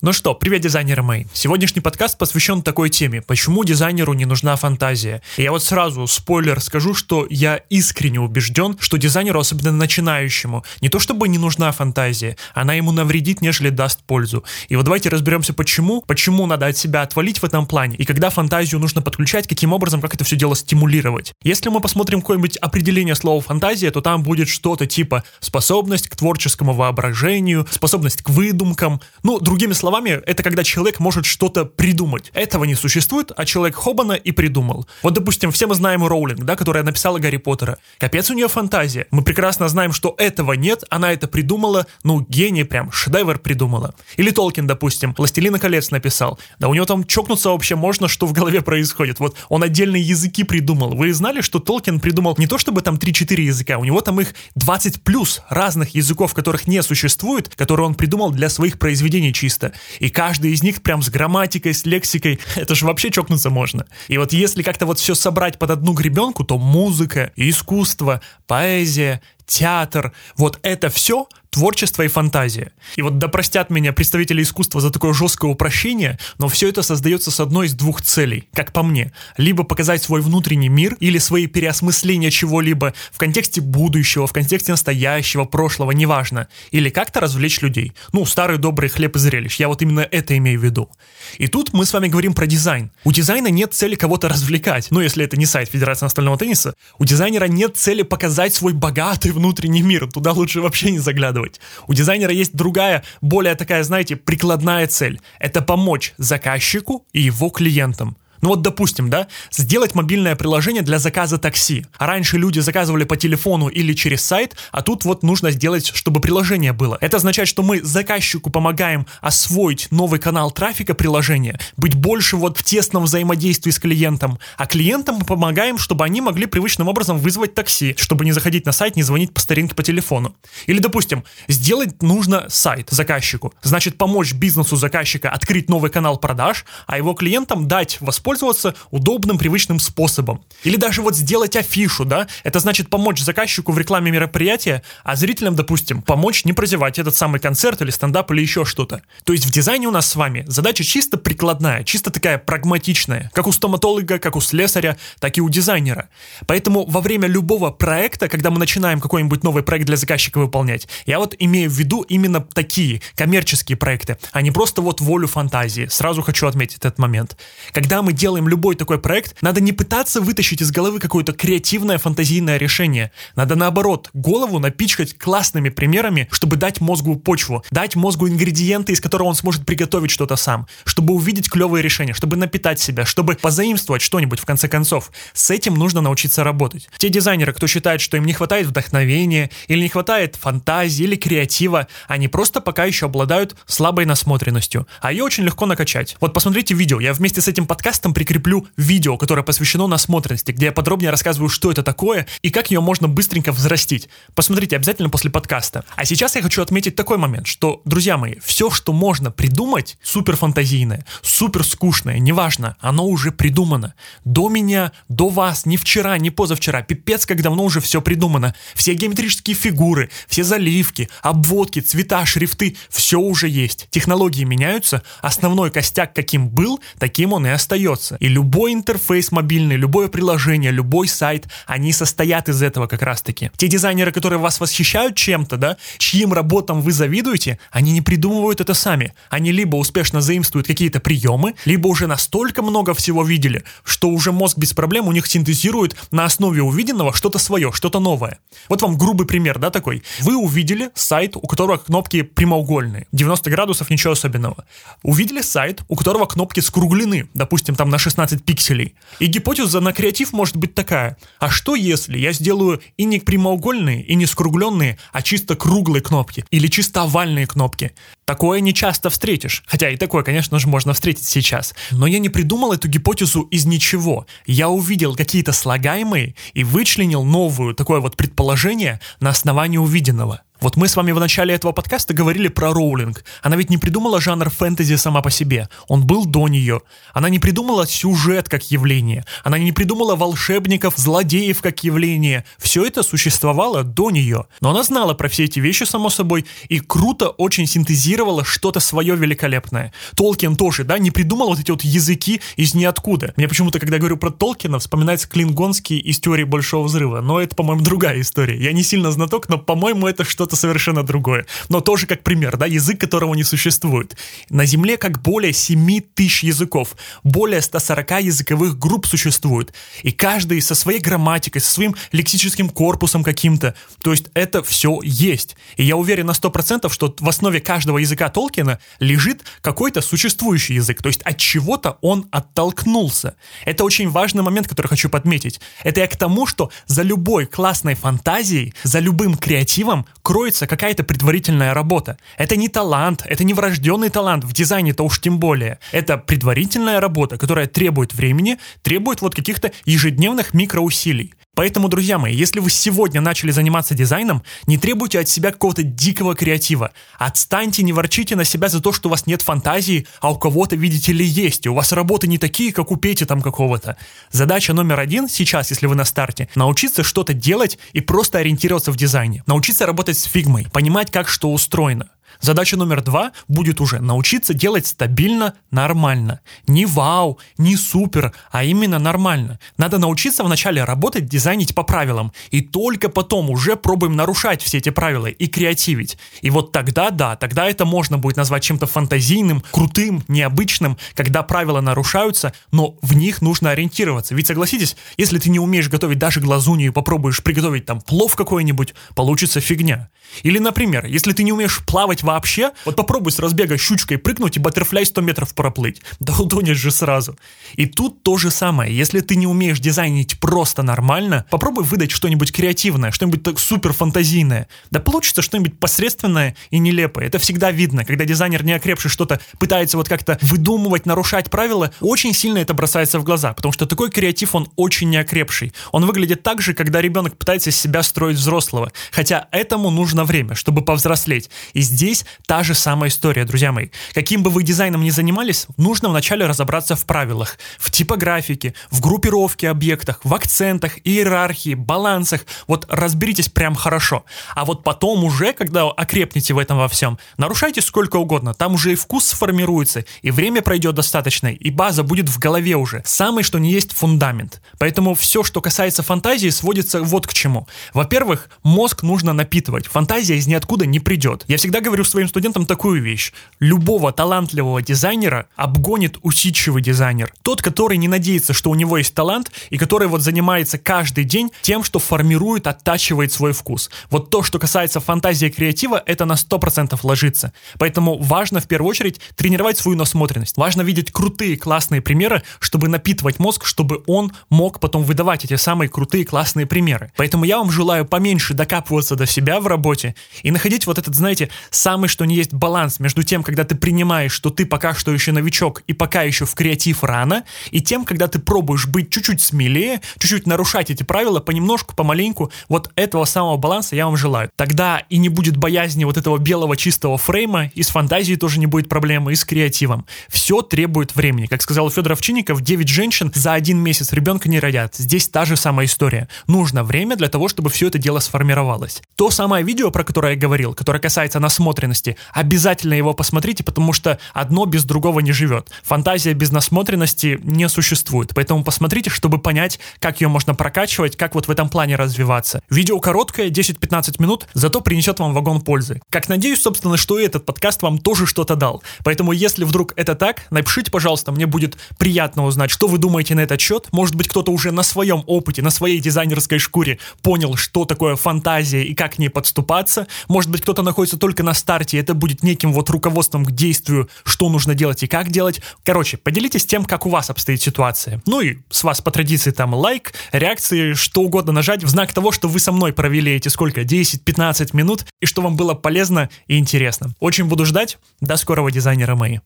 Ну что, привет, дизайнеры мои. Сегодняшний подкаст посвящен такой теме, почему дизайнеру не нужна фантазия. И я вот сразу, спойлер, скажу, что я искренне убежден, что дизайнеру, особенно начинающему, не то чтобы не нужна фантазия, она ему навредит, нежели даст пользу. И вот давайте разберемся, почему, почему надо от себя отвалить в этом плане, и когда фантазию нужно подключать, каким образом, как это все дело стимулировать. Если мы посмотрим какое-нибудь определение слова фантазия, то там будет что-то типа способность к творческому воображению, способность к выдумкам, ну, другими словами, словами, это когда человек может что-то придумать. Этого не существует, а человек хобана и придумал. Вот, допустим, все мы знаем Роулинг, да, которая написала Гарри Поттера. Капец у нее фантазия. Мы прекрасно знаем, что этого нет, она это придумала, ну, гений прям, шедевр придумала. Или Толкин, допустим, «Властелина колец» написал. Да у него там чокнуться вообще можно, что в голове происходит. Вот он отдельные языки придумал. Вы знали, что Толкин придумал не то чтобы там 3-4 языка, у него там их 20 плюс разных языков, которых не существует, которые он придумал для своих произведений чисто и каждый из них прям с грамматикой, с лексикой, это же вообще чокнуться можно. И вот если как-то вот все собрать под одну гребенку, то музыка, искусство, поэзия, театр, вот это все творчество и фантазия. И вот да простят меня представители искусства за такое жесткое упрощение, но все это создается с одной из двух целей, как по мне. Либо показать свой внутренний мир или свои переосмысления чего-либо в контексте будущего, в контексте настоящего, прошлого, неважно. Или как-то развлечь людей. Ну, старый добрый хлеб и зрелищ. Я вот именно это имею в виду. И тут мы с вами говорим про дизайн. У дизайна нет цели кого-то развлекать. Ну, если это не сайт Федерации настольного тенниса. У дизайнера нет цели показать свой богатый внутренний мир. Туда лучше вообще не заглядывать. У дизайнера есть другая, более такая, знаете, прикладная цель. Это помочь заказчику и его клиентам. Ну вот, допустим, да, сделать мобильное приложение для заказа такси. Раньше люди заказывали по телефону или через сайт, а тут вот нужно сделать, чтобы приложение было. Это означает, что мы заказчику помогаем освоить новый канал трафика приложения, быть больше вот в тесном взаимодействии с клиентом, а клиентам мы помогаем, чтобы они могли привычным образом вызвать такси, чтобы не заходить на сайт, не звонить по старинке по телефону. Или, допустим, сделать нужно сайт заказчику. Значит, помочь бизнесу заказчика открыть новый канал продаж, а его клиентам дать воспользоваться воспользоваться удобным, привычным способом. Или даже вот сделать афишу, да, это значит помочь заказчику в рекламе мероприятия, а зрителям, допустим, помочь не прозевать этот самый концерт или стендап или еще что-то. То есть в дизайне у нас с вами задача чисто прикладная, чисто такая прагматичная, как у стоматолога, как у слесаря, так и у дизайнера. Поэтому во время любого проекта, когда мы начинаем какой-нибудь новый проект для заказчика выполнять, я вот имею в виду именно такие коммерческие проекты, а не просто вот волю фантазии. Сразу хочу отметить этот момент. Когда мы делаем любой такой проект, надо не пытаться вытащить из головы какое-то креативное фантазийное решение. Надо наоборот, голову напичкать классными примерами, чтобы дать мозгу почву, дать мозгу ингредиенты, из которых он сможет приготовить что-то сам, чтобы увидеть клевые решения, чтобы напитать себя, чтобы позаимствовать что-нибудь в конце концов. С этим нужно научиться работать. Те дизайнеры, кто считает, что им не хватает вдохновения, или не хватает фантазии, или креатива, они просто пока еще обладают слабой насмотренностью, а ее очень легко накачать. Вот посмотрите видео, я вместе с этим подкастом подкастом прикреплю видео, которое посвящено насмотренности, где я подробнее рассказываю, что это такое и как ее можно быстренько взрастить. Посмотрите обязательно после подкаста. А сейчас я хочу отметить такой момент, что, друзья мои, все, что можно придумать, супер фантазийное, супер скучное, неважно, оно уже придумано. До меня, до вас, не вчера, не позавчера, пипец, как давно уже все придумано. Все геометрические фигуры, все заливки, обводки, цвета, шрифты, все уже есть. Технологии меняются, основной костяк каким был, таким он и остается остается. И любой интерфейс мобильный, любое приложение, любой сайт, они состоят из этого как раз-таки. Те дизайнеры, которые вас восхищают чем-то, да, чьим работам вы завидуете, они не придумывают это сами. Они либо успешно заимствуют какие-то приемы, либо уже настолько много всего видели, что уже мозг без проблем у них синтезирует на основе увиденного что-то свое, что-то новое. Вот вам грубый пример, да, такой. Вы увидели сайт, у которого кнопки прямоугольные, 90 градусов, ничего особенного. Увидели сайт, у которого кнопки скруглены, допустим, там на 16 пикселей. И гипотеза на креатив может быть такая. А что если я сделаю и не прямоугольные, и не скругленные, а чисто круглые кнопки? Или чисто овальные кнопки? Такое не часто встретишь. Хотя и такое, конечно же, можно встретить сейчас. Но я не придумал эту гипотезу из ничего. Я увидел какие-то слагаемые и вычленил новую такое вот предположение на основании увиденного. Вот мы с вами в начале этого подкаста говорили про Роулинг. Она ведь не придумала жанр фэнтези сама по себе. Он был до нее. Она не придумала сюжет как явление. Она не придумала волшебников, злодеев как явление. Все это существовало до нее. Но она знала про все эти вещи, само собой, и круто очень синтезировала что-то свое великолепное. Толкин тоже, да, не придумал вот эти вот языки из ниоткуда. Мне почему-то, когда говорю про Толкина, вспоминается Клингонский из теории Большого Взрыва. Но это, по-моему, другая история. Я не сильно знаток, но, по-моему, это что-то совершенно другое. Но тоже как пример, да, язык, которого не существует. На Земле как более 7 тысяч языков. Более 140 языковых групп существует. И каждый со своей грамматикой, со своим лексическим корпусом каким-то. То есть это все есть. И я уверен на 100%, что в основе каждого языка Толкина лежит какой-то существующий язык. То есть от чего-то он оттолкнулся. Это очень важный момент, который хочу подметить. Это я к тому, что за любой классной фантазией, за любым креативом кроется какая-то предварительная работа. Это не талант, это не врожденный талант, в дизайне-то уж тем более. Это предварительная работа, которая требует времени, требует вот каких-то ежедневных микроусилий. Поэтому, друзья мои, если вы сегодня начали заниматься дизайном, не требуйте от себя какого-то дикого креатива. Отстаньте, не ворчите на себя за то, что у вас нет фантазии, а у кого-то, видите ли, есть. И у вас работы не такие, как у Пети там какого-то. Задача номер один сейчас, если вы на старте, научиться что-то делать и просто ориентироваться в дизайне. Научиться работать с фигмой, понимать, как что устроено. Задача номер два будет уже научиться делать стабильно, нормально. Не вау, не супер, а именно нормально. Надо научиться вначале работать, дизайнить по правилам. И только потом уже пробуем нарушать все эти правила и креативить. И вот тогда, да, тогда это можно будет назвать чем-то фантазийным, крутым, необычным, когда правила нарушаются, но в них нужно ориентироваться. Ведь согласитесь, если ты не умеешь готовить даже глазунью и попробуешь приготовить там плов какой-нибудь, получится фигня. Или, например, если ты не умеешь плавать вообще, вот попробуй с разбега щучкой прыгнуть и баттерфляй 100 метров проплыть. Да утонешь же сразу. И тут то же самое. Если ты не умеешь дизайнить просто нормально, попробуй выдать что-нибудь креативное, что-нибудь так супер фантазийное. Да получится что-нибудь посредственное и нелепое. Это всегда видно, когда дизайнер не окрепший что-то пытается вот как-то выдумывать, нарушать правила, очень сильно это бросается в глаза, потому что такой креатив, он очень неокрепший. Он выглядит так же, когда ребенок пытается из себя строить взрослого. Хотя этому нужно время, чтобы повзрослеть. И здесь здесь та же самая история, друзья мои. Каким бы вы дизайном ни занимались, нужно вначале разобраться в правилах, в типографике, в группировке объектах, в акцентах, иерархии, балансах. Вот разберитесь прям хорошо. А вот потом уже, когда окрепнете в этом во всем, нарушайте сколько угодно. Там уже и вкус сформируется, и время пройдет достаточно, и база будет в голове уже. Самый что не есть фундамент. Поэтому все, что касается фантазии, сводится вот к чему. Во-первых, мозг нужно напитывать. Фантазия из ниоткуда не придет. Я всегда говорю своим студентам такую вещь. Любого талантливого дизайнера обгонит усидчивый дизайнер. Тот, который не надеется, что у него есть талант, и который вот занимается каждый день тем, что формирует, оттачивает свой вкус. Вот то, что касается фантазии и креатива, это на 100% ложится. Поэтому важно в первую очередь тренировать свою насмотренность. Важно видеть крутые, классные примеры, чтобы напитывать мозг, чтобы он мог потом выдавать эти самые крутые, классные примеры. Поэтому я вам желаю поменьше докапываться до себя в работе и находить вот этот, знаете, сам самый что не есть баланс между тем, когда ты принимаешь, что ты пока что еще новичок и пока еще в креатив рано, и тем, когда ты пробуешь быть чуть-чуть смелее, чуть-чуть нарушать эти правила понемножку, помаленьку. Вот этого самого баланса я вам желаю. Тогда и не будет боязни вот этого белого чистого фрейма, и с фантазией тоже не будет проблемы, и с креативом. Все требует времени. Как сказал Федор Овчинников, 9 женщин за один месяц ребенка не родят. Здесь та же самая история. Нужно время для того, чтобы все это дело сформировалось. То самое видео, про которое я говорил, которое касается насмотренности насмотренности. Обязательно его посмотрите, потому что одно без другого не живет. Фантазия без насмотренности не существует. Поэтому посмотрите, чтобы понять, как ее можно прокачивать, как вот в этом плане развиваться. Видео короткое, 10-15 минут, зато принесет вам вагон пользы. Как надеюсь, собственно, что и этот подкаст вам тоже что-то дал. Поэтому, если вдруг это так, напишите, пожалуйста, мне будет приятно узнать, что вы думаете на этот счет. Может быть, кто-то уже на своем опыте, на своей дизайнерской шкуре понял, что такое фантазия и как к ней подступаться. Может быть, кто-то находится только на старте старте это будет неким вот руководством к действию, что нужно делать и как делать. Короче, поделитесь тем, как у вас обстоит ситуация. Ну и с вас по традиции там лайк, реакции, что угодно нажать в знак того, что вы со мной провели эти сколько, 10-15 минут, и что вам было полезно и интересно. Очень буду ждать. До скорого, дизайнера мои.